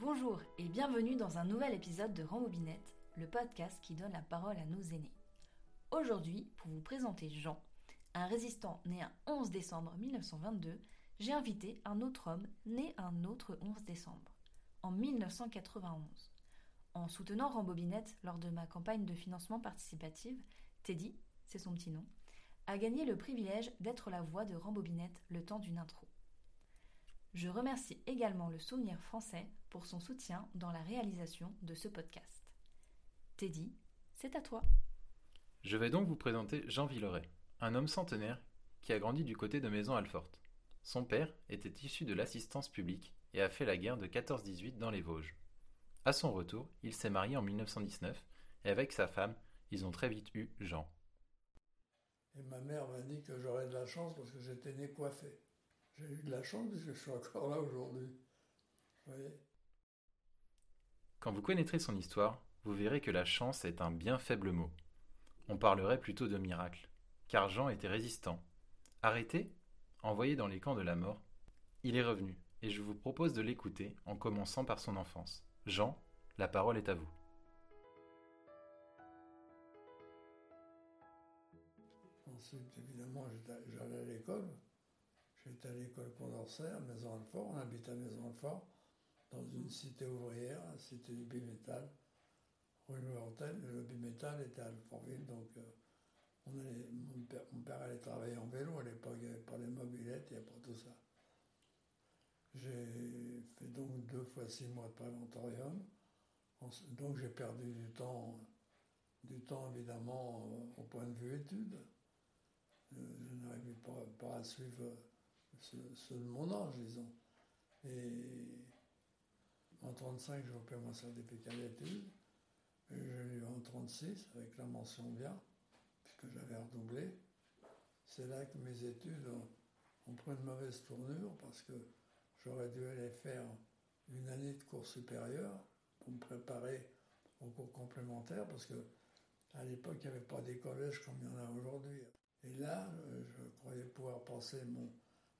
Bonjour et bienvenue dans un nouvel épisode de Rambobinette, le podcast qui donne la parole à nos aînés. Aujourd'hui, pour vous présenter Jean, un résistant né un 11 décembre 1922, j'ai invité un autre homme né un autre 11 décembre, en 1991. En soutenant Rambobinette lors de ma campagne de financement participative, Teddy, c'est son petit nom, a gagné le privilège d'être la voix de Rambobinette le temps d'une intro. Je remercie également le Souvenir français pour son soutien dans la réalisation de ce podcast. Teddy, c'est à toi. Je vais donc vous présenter Jean Villeray, un homme centenaire qui a grandi du côté de Maison Alfort. Son père était issu de l'assistance publique et a fait la guerre de 14-18 dans les Vosges. À son retour, il s'est marié en 1919 et avec sa femme, ils ont très vite eu Jean. Et ma mère m'a dit que j'aurais de la chance parce que j'étais né coiffé. J'ai eu de la chance parce que je suis encore là aujourd'hui. Quand vous connaîtrez son histoire, vous verrez que la chance est un bien faible mot. On parlerait plutôt de miracle, car Jean était résistant. Arrêté Envoyé dans les camps de la mort, il est revenu, et je vous propose de l'écouter en commençant par son enfance. Jean, la parole est à vous. Ensuite, évidemment, j'allais à l'école. J'étais à l'école Condorcet, à Maison Alfort. On habitait à Maison Alfort, dans une cité ouvrière, la cité du bimétal, rue Lorentel. Le bimétal était à Alfortville, donc euh, on allait, mon, père, allait travailler en vélo. À l'époque, il n'y avait pas les mobilettes, il n'y avait pas tout ça. J'ai fait donc deux fois six mois de préventorium. Donc j'ai perdu du temps, du temps évidemment au point de vue études. Euh, je n'arrivais pas, pas, à suivre de mon âge, disons. Et en 35, j'ai obtenu mon certificat d'études. J'ai eu en 36 avec la mention bien, puisque j'avais redoublé. C'est là que mes études ont, pris une mauvaise tournure parce que j'aurais dû aller faire une année de cours supérieur pour me préparer au cours complémentaire parce que à l'époque, il n'y avait pas des collèges comme il y en a aujourd'hui. Et là, euh, je croyais pouvoir passer mon,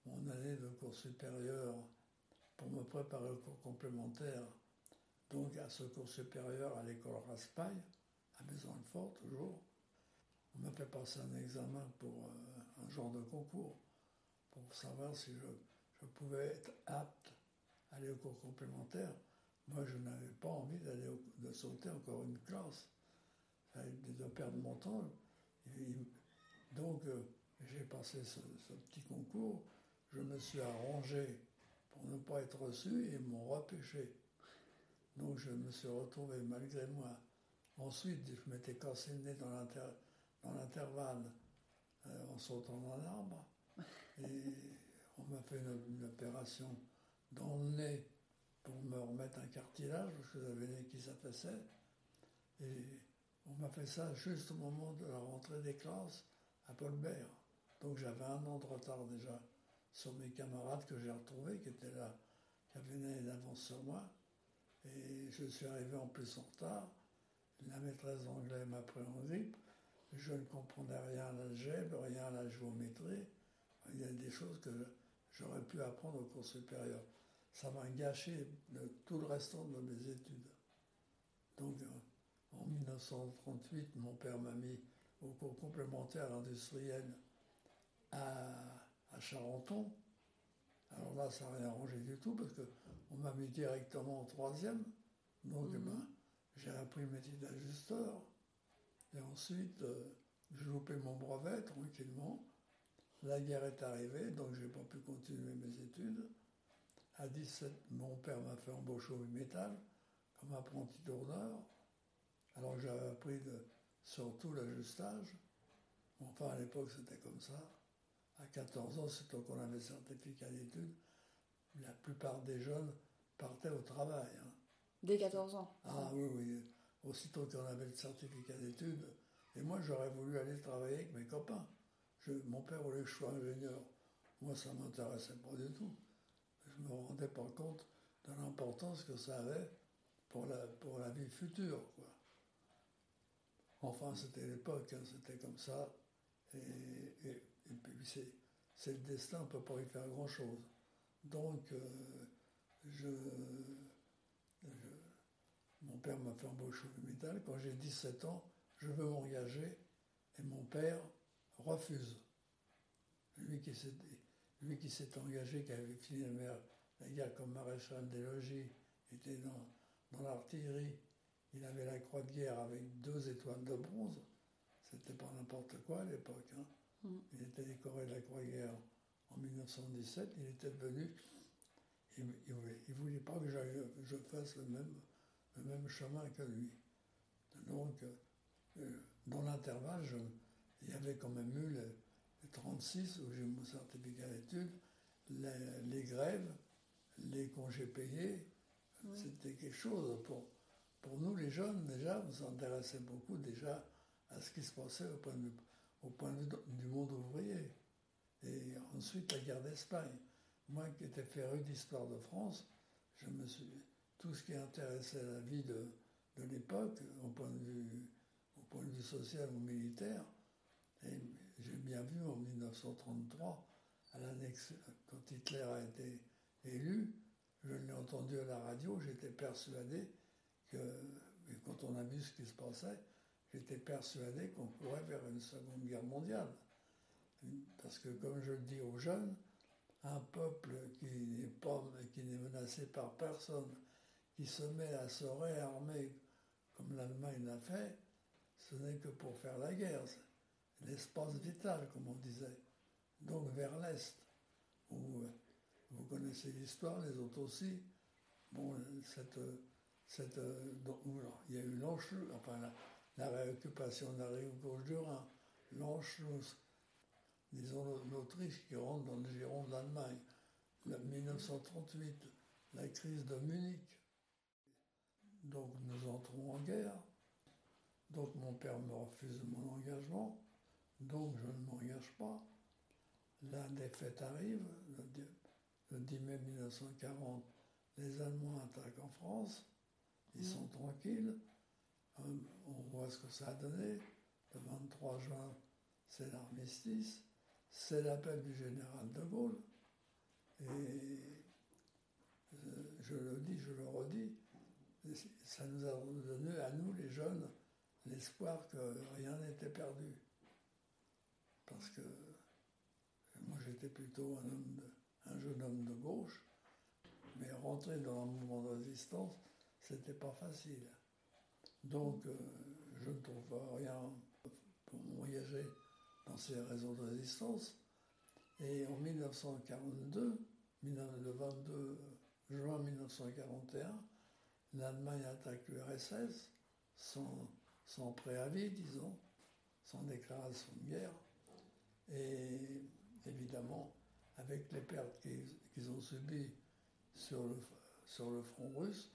mon année de cours supérieur pour me préparer au cours complémentaire, donc à ce cours supérieur à l'école Raspail, à Maison-Alfort toujours. On m'a fait passer un examen pour euh, un genre de concours, pour savoir si je, pouvais être apte à aller au cours complémentaire. Moi, je n'avais pas envie d'aller de sauter encore une classe, de perdre mon temps. donc, euh, j'ai passé ce, petit concours je me suis arrangé pour ne pas être reçu et ils m'ont repêché. Donc je me suis retrouvé malgré moi. Ensuite, je m'étais cassé le nez dans l'intervalle euh, en sautant d'un arbre. Et on m'a fait une, opération dans le nez pour me remettre un cartilage parce que j'avais le nez qui s'affaissait. Et on m'a fait ça juste au moment de la rentrée des classes à Paul Bert. Donc j'avais un an de retard déjà sur mes camarades que j'ai retrouvés, qui étaient là, qui avaient une année d'avance sur moi. Et je suis arrivé en plus en retard. La maîtresse d'anglais m'a pris en grippe. Je ne comprenais rien à l'algèbre, rien à la géométrie. Il y a des choses que j'aurais pu apprendre au cours supérieur. Ça m'a gâché tout le restant de mes études. Donc, euh, en 1938, mon père m'a mis au cours complémentaire industriel à à Charenton. Alors là, ça n'a rien arrangé du tout parce qu'on m'a mis directement en troisième. Donc, eh ben, mhm. j'ai appris le métier d'ajusteur. Et ensuite, euh, j'ai loupé mon brevet tranquillement. La guerre est arrivée, donc je n'ai pas pu continuer mes études. À 17, mon père m'a fait embaucher au métal comme apprenti tourneur. Alors j'avais appris surtout l'ajustage. Enfin, à l'époque, c'était comme ça à 14 ans, c'est qu'on avait le certificat d'études, la plupart des jeunes partaient au travail. Hein. Dès 14 ans Ah oui, oui. Aussitôt qu'on avait le certificat d'études. Et moi, j'aurais voulu aller travailler avec mes copains. mon père voulait que je sois ingénieur. Moi, ça ne m'intéressait pas du tout. Je ne me rendais pas compte de l'importance que ça avait pour la, pour la vie future. Quoi. Enfin, c'était l'époque, hein, c'était comme ça. et et c'est le destin, on ne peut pas y faire grand-chose. Donc, euh, mon père m'a fait embaucher au métal. Quand j'ai 17 ans, je veux m'engager et mon père refuse. Lui qui s'est, engagé, qui avait fini la, guerre comme maréchal des logis, était dans, dans l'artillerie. Il avait la croix de guerre avec deux étoiles de bronze. C'était pas n'importe quoi à l'époque. Hein. Mm. Il était décoré de la croix de guerre en 1917. Il était devenu. Il ne voulait, pas que je fasse le même, le même chemin que lui. Donc, euh, dans l'intervalle, il y avait quand même eu le, 36 où j'ai mon certificat d'études, les, grèves, les congés payés. C'était quelque chose pour, pour nous, les jeunes, déjà, on s'intéressait beaucoup déjà à ce qui se passait au point de vue, au point de vue du monde ouvrier. Et ensuite, la guerre d'Espagne. Moi qui étais féru d'histoire de France, je me suis, tout ce qui intéressait la vie de, de l'époque, au point de vue au point de vue social ou militaire. Et j'ai bien vu en 1933, à quand Hitler a été élu, je l'ai entendu à la radio, j'étais persuadé que, quand on a vu ce qui se passait, j'étais persuadé qu'on courait vers une seconde guerre mondiale. Parce que, comme je le dis aux jeunes, un peuple qui n'est pas, qui n'est menacé par personne, qui se met à se réarmer comme l'Allemagne l'a fait, ce n'est que pour faire la guerre. L'espace vital, comme on disait. Donc vers l'Est, où euh, vous connaissez l'histoire, les autres aussi. Bon, cette, cette, euh, il y a eu l'Anschluss, enfin la, réoccupation de la rive gauche du Rhin, l'Anschluss, disons l'Autriche qui rentre dans le giron de l'Allemagne, 1938, la crise de Munich. Donc nous entrons en guerre. Donc mon père me refuse mon engagement, donc je ne m'engage pas. La défaite arrive, le 10 mai 1940, les Allemands attaquent en France, ils sont tranquilles, on voit ce que ça a donné. Le 23 juin, c'est l'armistice, c'est l'appel du général de Gaulle. Et euh, je le dis, je le redis, ça nous a donné à nous, les jeunes, l'espoir que rien n'était perdu. Parce que moi j'étais plutôt un jeune homme de gauche, mais rentrer dans un mouvement de résistance, c'était pas facile. Donc euh, je ne trouve rien pour voyager dans ces réseaux de résistance. Et en 1942, le 22 juin 1941, l'Allemagne attaque l'URSS sans préavis, disons, sans déclaration de guerre. Et évidemment, avec les pertes qu'ils ont subies sur le front russe,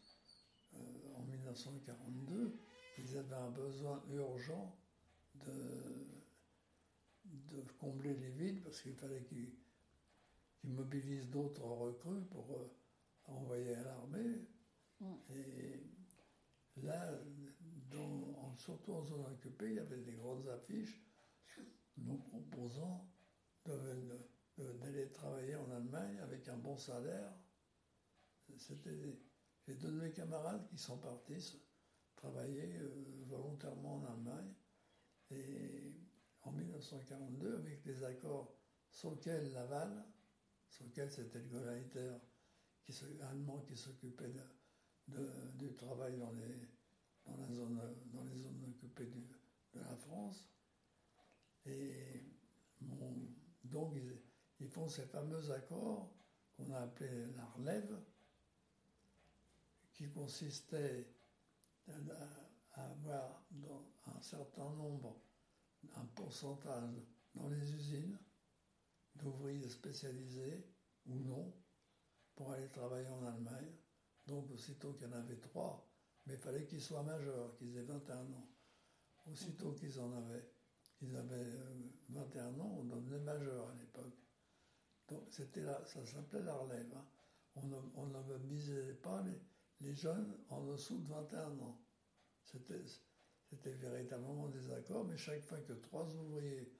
euh, en 1942, ils avaient un besoin urgent de, de combler les vides parce qu'il fallait qu'ils mobilisent d'autres recrues pour euh, envoyer à l'armée. Mm. Et là, surtout en zone occupée, il y avait des grandes affiches nous proposant d'aller travailler en Allemagne avec un bon salaire. C'était j'ai deux de mes camarades qui sont partis travailler euh, volontairement en Allemagne. Et en 1942, avec les accords sur lesquels Laval, sur lesquels c'était le Gauleiter allemand qui s'occupait du travail dans les, dans, les zones occupées de la France. Et donc ils, font ces fameux accords qu'on a appelés la relève, qui consistait à, avoir un certain nombre, un pourcentage dans les usines d'ouvriers spécialisés ou non pour aller travailler en Allemagne. Donc aussitôt qu'il y en avait trois mais il fallait qu'ils soient majeurs, qu'ils aient 21 ans. Aussitôt qu'ils en avaient, avaient 21 euh, ans, on devenait majeur à l'époque. Donc c'était là, ça s'appelait la relève. Hein. On, ne, on misait pas les, jeunes en dessous de 21 ans. C'était, véritablement des accords, mais chaque fois que trois ouvriers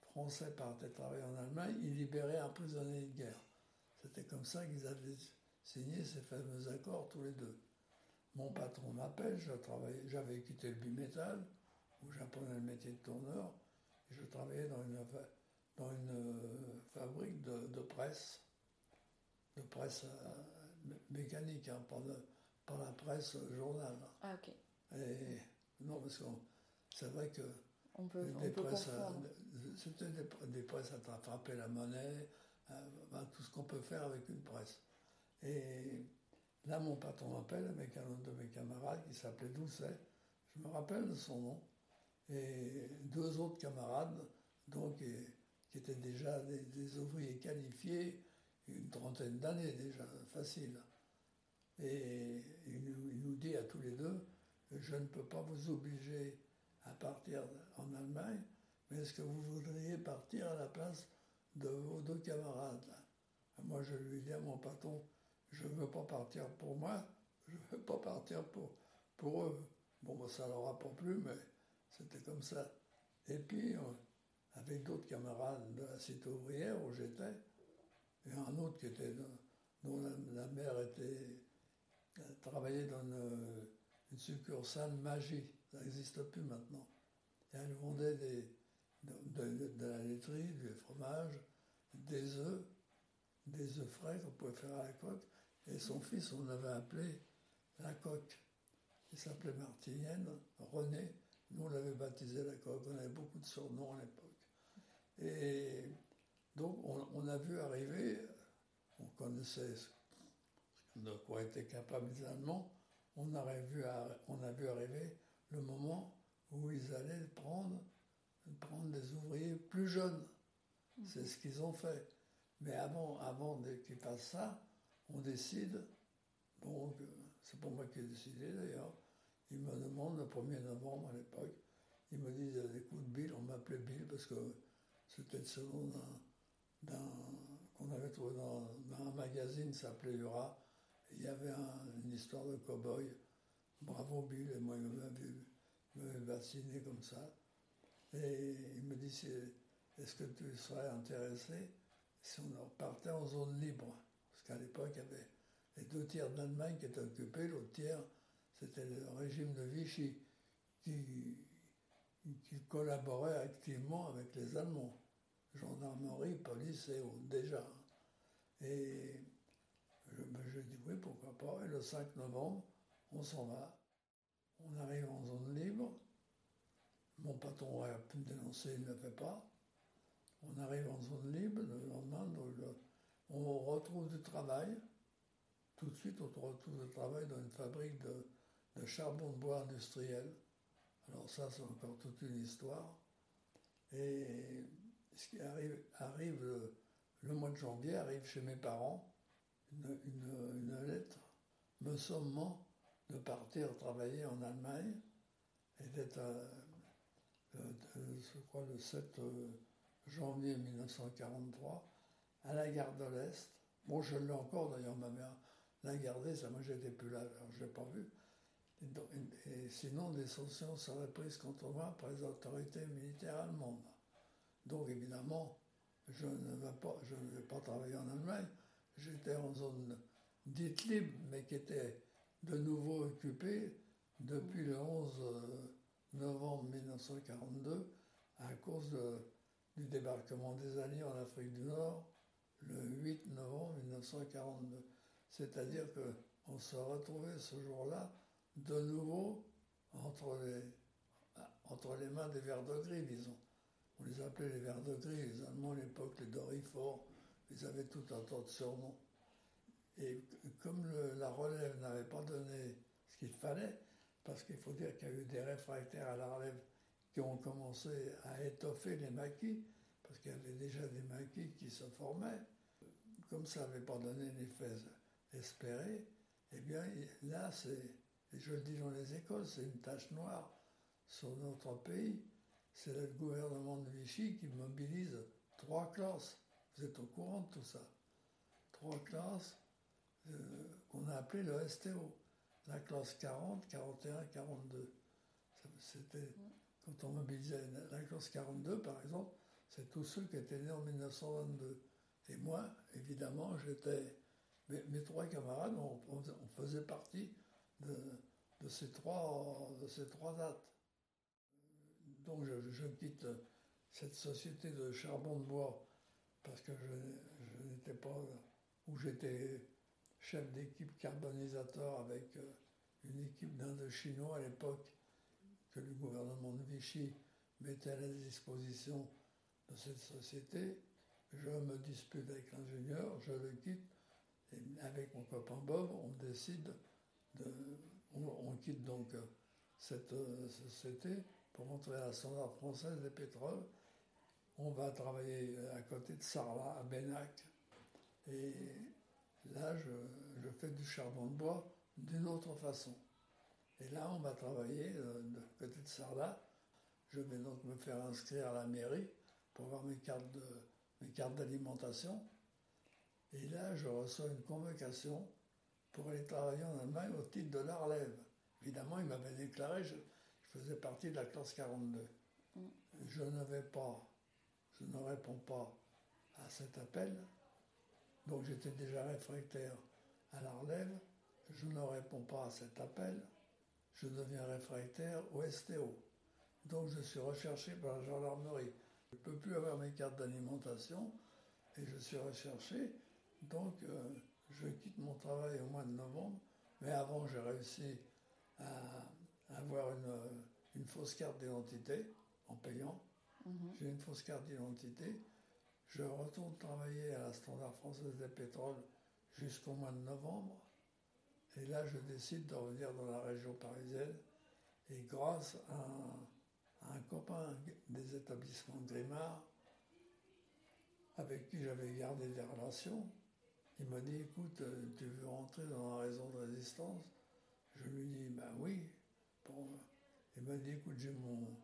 français partaient travailler en Allemagne, ils libéraient un prisonnier de guerre. C'était comme ça qu'ils avaient signé ces fameux accords tous les deux. mon patron m'appelle, j'avais quitté le bimétal, où j'apprenais le métier de tourneur, et je travaillais dans une, dans une euh, fabrique de, presse, de presse euh, mécanique, hein, pas, la presse journal. Ah ok. Et non, parce que c'est vrai que on peut, des presses, c'était des, des, presses à frapper la monnaie, tout ce qu'on peut faire avec une presse. Et là, mon patron m'appelle avec un autre de mes camarades qui s'appelait Doucet. Je me rappelle de son nom. Et deux autres camarades, donc, qui étaient déjà des, ouvriers qualifiés, une trentaine d'années déjà, facile. Et il nous, dit à tous les deux, je ne peux pas vous obliger à partir en Allemagne, mais est-ce que vous voudriez partir à la place de vos deux camarades Moi, je lui dis à mon patron, je ne veux pas partir pour moi, je ne veux pas partir pour, pour eux. Bon, ben, ça leur a pas plu, mais c'était comme ça. Et puis, avec d'autres camarades de la cité ouvrière où j'étais, et un autre qui était, dont la, mère était, travaillait dans une, succursale magie, ça n'existe plus maintenant. Elle vendait de, la laiterie, du fromage, des œufs, des œufs frais qu'on pouvait faire à la coque. Et son fils, on l'avait appelé la coque. Il s'appelait Martinienne, René. Nous, on l'avait baptisé la coque. On avait beaucoup de surnoms à l'époque. Et donc, on, a vu arriver, on connaissait de quoi étaient capables les Allemands, on, vu, on a vu arriver le moment où ils allaient prendre, prendre des ouvriers plus jeunes. C'est ce qu'ils ont fait. Mais avant, avant qu'ils fassent ça, on décide, bon, c'est pas moi qui ai décidé d'ailleurs, ils me demandent le 1er novembre à l'époque, ils me disent écoute Bill, on m'appelait Bill parce que c'était le second qu'on avait trouvé dans, un magazine qui s'appelait Ura. Il y avait une histoire de cow-boy. Bravo Bill, et moi il m'avait vacciné comme ça. Et il me dit est-ce que tu serais intéressé si on partait en zone libre? Parce qu'à l'époque, il y avait les deux tiers d'Allemagne qui étaient occupés, l'autre tiers, c'était le régime de Vichy qui, qui collaborait activement avec les Allemands. Gendarmerie, police et autres, déjà. Et je, dis oui, pourquoi pas. Et le 5 novembre, on s'en va. On arrive en zone libre. Mon patron aurait pu me dénoncer, il ne le fait pas. On arrive en zone libre, le lendemain, on retrouve du travail. Tout de suite, on retrouve du travail dans une fabrique de, charbon de bois industriel. Alors ça, c'est encore toute une histoire. Et ce qui arrive le, mois de janvier, arrive chez mes parents une, lettre me sommant de partir travailler en Allemagne et d'être, euh, je crois, le 7 janvier 1943, à la gare de l'Est. Bon, je l'ai encore d'ailleurs, ma mère l'a gardé, ça, moi j'étais plus là, je ne l'ai pas vu. Et, sinon, des sanctions seraient prises contre moi par les autorités militaires allemandes. Donc évidemment, je ne vais pas travailler en Allemagne. J'étais en zone dite libre, mais qui était de nouveau occupée depuis le 11 euh, novembre 1942 à cause du débarquement des Alliés en Afrique du Nord le 8 novembre 1942. C'est-à-dire qu'on se retrouvait ce jour-là de nouveau entre les, entre les mains des vers de gris, disons. On les appelait les vers de gris, les Allemands à l'époque, les Doriforts, ils avaient tout un tas de surnoms. Et comme la relève n'avait pas donné ce qu'il fallait, parce qu'il faut dire qu'il y a eu des réfractaires à la relève qui ont commencé à étoffer les maquis, parce qu'il y avait déjà des maquis qui se formaient. Comme ça n'avait pas donné l'effet espéré, eh bien là, c'est, et je le dis dans les écoles, c'est une tache noire sur notre pays. C'est le gouvernement de Vichy qui mobilise trois classes. Vous êtes au courant de tout ça. Trois classes euh, qu'on a appelées le STO. La classe 40, 41, 42. C'était quand on mobilisait la classe 42, par exemple, c'est tous ceux qui étaient nés en 1922. Et moi, évidemment, j'étais. Mes, trois camarades, on, faisait partie de, ces, trois, de ces trois dates. Donc je, quitte cette société de charbon de bois parce que je, n'étais pas où j'étais chef d'équipe carbonisateur avec euh, une équipe d'Indochinois à l'époque que le gouvernement de Vichy mettait à la disposition de cette société. Je me dispute avec l'ingénieur, je le quitte, et avec mon copain Bob, on décide de. On, quitte donc euh, cette euh, société pour entrer à la Standard française des pétroles. On va travailler à côté de Sarlat, à Benac. Et là, je, je fais du charbon de bois d'une autre façon. Et là, on va travailler euh, de côté de Sarlat. Je vais donc me faire inscrire à la mairie pour avoir mes cartes, de, mes cartes d'alimentation. Et là, je reçois une convocation pour aller travailler en Allemagne au titre de l'Arlève. Évidemment, il m'avait déclaré, je, je, faisais partie de la classe 42. Mm. Je ne vais pas, je ne réponds pas à cet appel. Donc j'étais déjà réfractaire à l'Arlève. Je ne réponds pas à cet appel je deviens réfractaire au STO. Donc je suis recherché par la gendarmerie. Je ne peux plus avoir mes cartes d'alimentation et je suis recherché. Donc euh, je quitte mon travail au mois de novembre. Mais avant, j'ai réussi à avoir une, fausse carte d'identité en payant. Mhm. J'ai une fausse carte d'identité. Je retourne travailler à la Standard française des pétroles jusqu'au mois de novembre. Et là, je décide de revenir dans la région parisienne. Et grâce à un, copain des établissements Grimard, avec qui j'avais gardé des relations, il m'a dit Écoute, tu veux rentrer dans la raison de résistance? Je lui dis Ben oui. Il m'a dit Écoute, j'ai mon,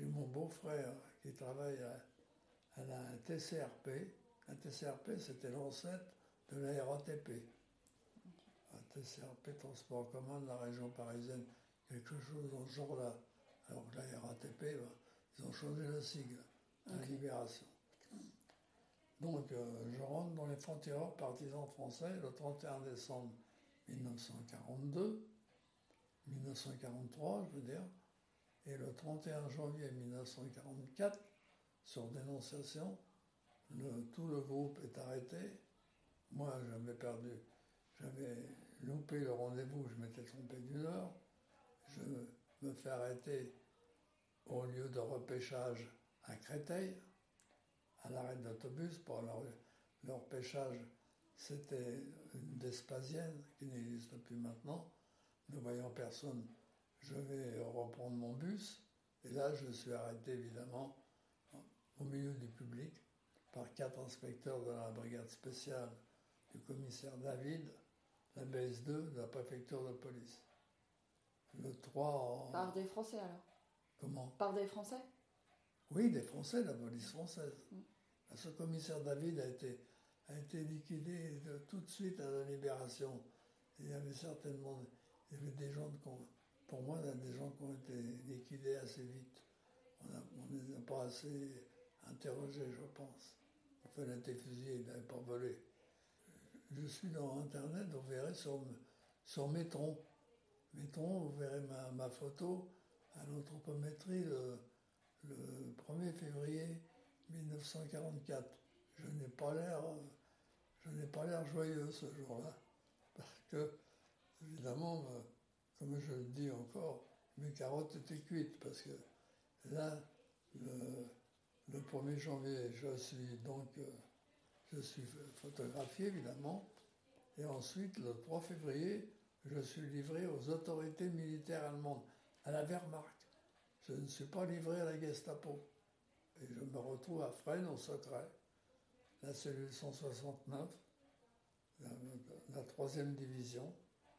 mon beau-frère qui travaille à, à la TCRP. La TCRP, c'était l'ancêtre de la RATP. TCRP, Transport en commun de la région parisienne, quelque chose dans ce genre-là. Alors que la RATP, ben, ils ont changé le sigle à la Libération. Donc euh, je rentre dans les frontières partisans français le 31 décembre 1942, 1943 je veux dire, et le 31 janvier 1944, sur dénonciation, tout le groupe est arrêté. Moi j'avais perdu, j'avais loupé le rendez-vous, je m'étais trompé d'une heure. Je me fais arrêter au lieu de repêchage à Créteil, à l'arrêt d'autobus pour leur, leur pêchage. C'était une Despasienne qui n'existe plus maintenant. Ne voyant personne, je vais reprendre mon bus. Et là, je suis arrêté évidemment au milieu du public par quatre inspecteurs de la brigade spéciale du commissaire David, la BS2 de la préfecture de police. Le 3 Par des Français alors? Comment? Par des Français? Oui, des Français, la police française. Mm. Ce commissaire David a été, a été liquidé tout de suite à la libération. Il y avait certainement il y avait des gens, pour moi, il y a des gens qui ont été liquidés assez vite. On ne les a pas assez interrogés, je pense. Il a été fusillé, il n'avait pas volé je suis dans Internet, vous verrez sur, sur Métron. Métron, vous verrez ma, photo à l'anthropométrie le, 1er février 1944. Je n'ai pas l'air, je n'ai pas l'air joyeux ce jour-là, parce que évidemment, euh, comme je le dis encore, mes carottes étaient cuites, parce que là, le, 1er janvier, je suis donc euh, je suis photographié évidemment. Et ensuite, le 3 février, je suis livré aux autorités militaires allemandes, à la Wehrmacht. Je ne suis pas livré à la Gestapo. Et je me retrouve à Fresnes au secret, la cellule 169, la, troisième division,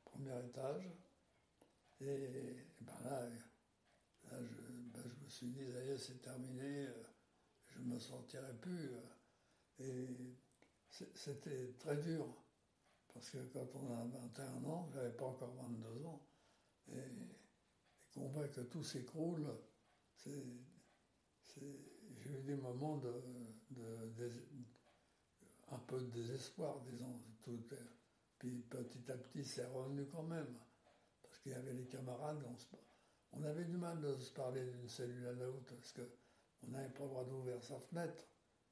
premier étage. Et, ben là, ben je, me suis dit, ça c'est terminé, je ne me sentirai plus. Et c'était très dur, parce que quand on a 21 ans, je n'avais pas encore 22 ans, et, qu'on voit que tout s'écroule, j'ai eu des moments de, un peu de désespoir, disons. Tout, puis petit à petit, c'est revenu quand même. Qu'il y avait les camarades, on, avait du mal de se parler d'une cellule à l'autre, parce qu'on n'avait pas le droit d'ouvrir sa fenêtre.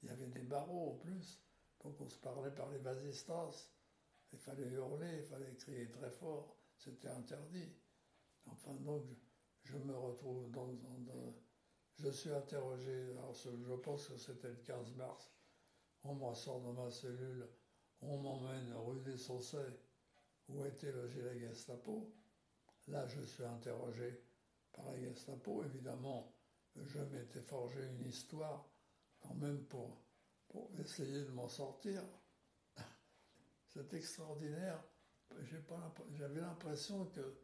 Il y avait des barreaux en plus, donc on se parlait par les vasistas. Il fallait hurler, il fallait crier très fort, c'était interdit. Enfin, donc, je me retrouve dans, je suis interrogé, je pense que c'était le 15 mars, on me sort de ma cellule, on m'emmène rue des Saussets, où était logé la Gestapo? Là, je suis interrogé par la Gestapo. Évidemment, je m'étais forgé une histoire, quand même, pour, pour essayer de m'en sortir. C'est extraordinaire. J'avais l'impression que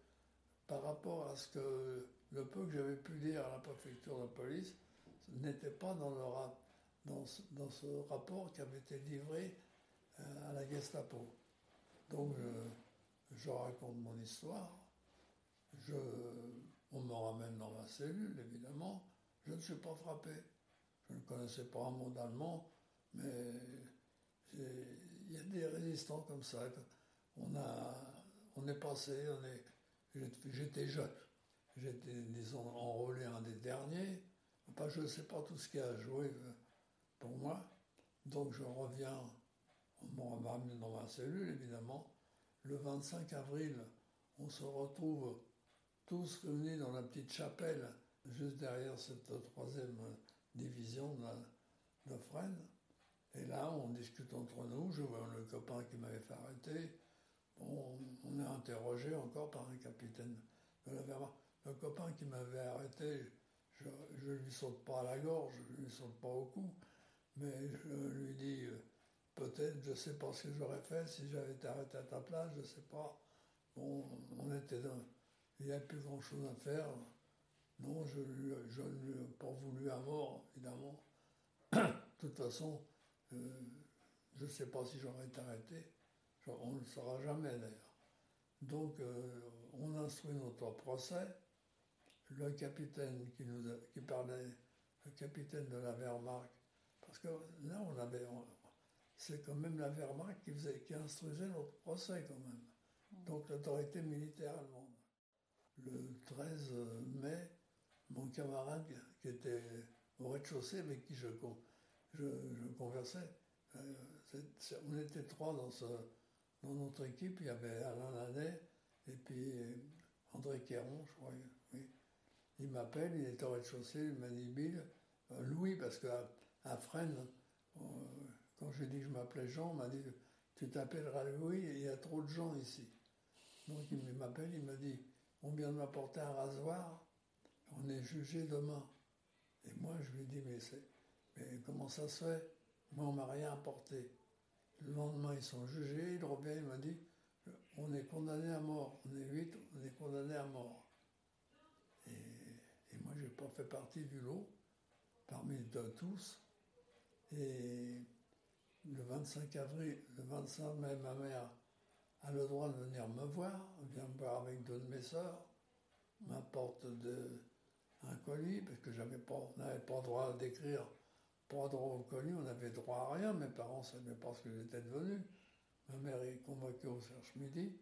par rapport à ce que le peu que j'avais pu lire à la préfecture de police, n'était pas dans, le, dans, ce, dans, ce, rapport qui avait été livré euh, à la Gestapo. Donc je, raconte mon histoire, je, on me ramène dans ma cellule, évidemment, je ne suis pas frappé. Je ne connaissais pas un mot d'allemand, mais il y a des résistants comme ça. On, a, on est passé, on est, j'étais jeune. J'étais, disons, enrôlé un des derniers. Enfin, je ne sais pas tout ce qui a joué euh, pour moi. Donc je reviens, on m'a ramené dans ma cellule, évidemment. Le 25 avril, on se retrouve tous réunis dans la petite chapelle, juste derrière cette troisième division de, de Fresnes. Et là, on discute entre nous. Je vois le copain qui m'avait fait arrêter. Bon, on est interrogé encore par un capitaine de la Wehrmacht. Le copain qui m'avait arrêté, je ne lui saute pas à la gorge, je ne lui saute pas au cou, mais je lui dis euh, peut-être, je ne sais pas ce que j'aurais fait si j'avais été arrêté à ta place, je ne sais pas. Bon, on était dans. Il n'y avait plus grand chose à faire. Non, je, je ne lui ai pas voulu à mort, évidemment. de toute façon, euh, je ne sais pas si j'aurais été arrêté. On ne le saura jamais d'ailleurs. Donc, euh, on instruit notre procès le capitaine qui, nous qui parlait, le capitaine de la Wehrmacht, parce que là, on avait. C'est quand même la Wehrmacht qui, faisait, qui instruisait notre procès, quand même. Mm. Donc, l'autorité militaire allemande. Le 13 mai, mon camarade qui était au rez-de-chaussée avec qui je, je, conversais, euh, on était trois dans, notre équipe. Il y avait Alain Lanet et puis André Quéron, je crois. Il m'appelle, il est au rez-de-chaussée, il m'a dit Bill, euh, Louis, parce qu'à à Fresnes, euh, quand j'ai dit que je m'appelais Jean, on m'a dit Tu t'appelleras Louis, il y a trop de gens ici. Donc il m'appelle, il m'a dit On vient de m'apporter un rasoir, on est jugé demain. Et moi, je lui dit Mais, mais comment ça se fait? Moi, on m'a rien apporté. Le lendemain, ils sont jugés, il revient, il m'a dit On est condamné à mort, on est huit, on est condamné à mort. Et, moi, je n'ai pas fait partie du lot, parmi tous. Et le 25 avril, le 25 mai, ma mère a le droit de venir me voir, vient me voir avec deux de mes sœurs, m'apporte un colis, parce que j'avais pas, on pas droit d'écrire, pas droit au colis, on n'avait droit à rien, mes parents ne savaient pas ce que j'étais devenu. Ma mère est convoquée au Cherche Midi,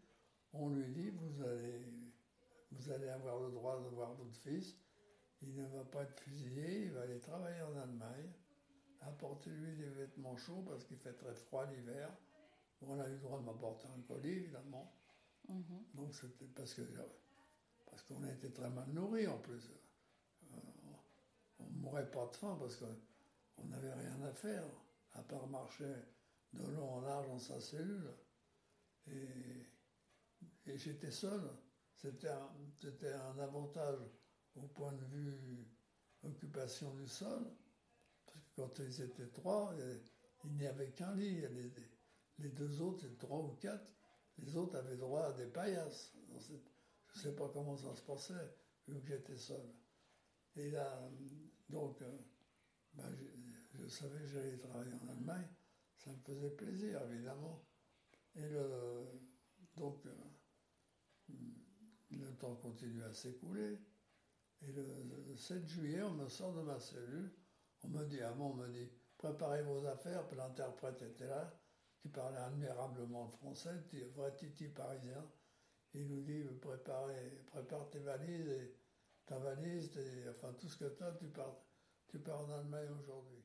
on lui dit, vous allez vous allez avoir le droit de voir votre fils, il ne va pas être fusillé, il va aller travailler en Allemagne, apportez-lui des vêtements chauds parce qu'il fait très froid l'hiver. On a eu le droit de m'apporter un colis, évidemment. Mhm. Donc c'était parce que parce qu'on a été très mal nourris en plus. Euh, on ne mourrait pas de faim parce qu'on n'avait rien à faire, à part marcher de long en large dans sa cellule. Et, et j'étais seul. C'était un, avantage au point de vue occupation du sol, parce que quand ils étaient trois, il n'y avait qu'un lit. Les, deux autres, c'était trois ou quatre, les autres avaient droit à des paillasses. je ne sais pas comment ça se passait, vu que j'étais seul. Et là, donc, euh, ben, je, savais que j'allais travailler en Allemagne, ça me faisait plaisir, évidemment. Et donc, euh, le temps continue à s'écouler. Et le 7 juillet, on me sort de ma cellule. On me dit, avant, on me dit, préparez vos affaires. Puis l'interprète était là, qui parlait admirablement le français, vrai titi parisien. il nous dit prépare tes valises ta valise, enfin tout ce que tu as, tu pars, tu pars en Allemagne aujourd'hui.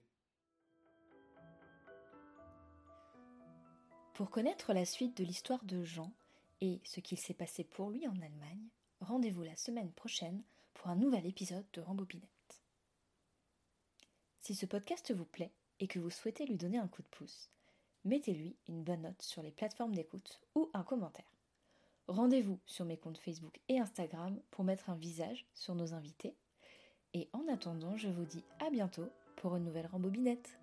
Pour connaître la suite de l'histoire de Jean et ce qu'il s'est passé pour lui en Allemagne, rendez-vous la semaine prochaine pour un nouvel épisode de Rambobinette. Si ce podcast vous plaît et que vous souhaitez lui donner un coup de pouce, mettez-lui une bonne note sur les plateformes d'écoute ou un commentaire. Rendez-vous sur mes comptes Facebook et Instagram pour mettre un visage sur nos invités. Et en attendant, je vous dis à bientôt pour une nouvelle rembobinette.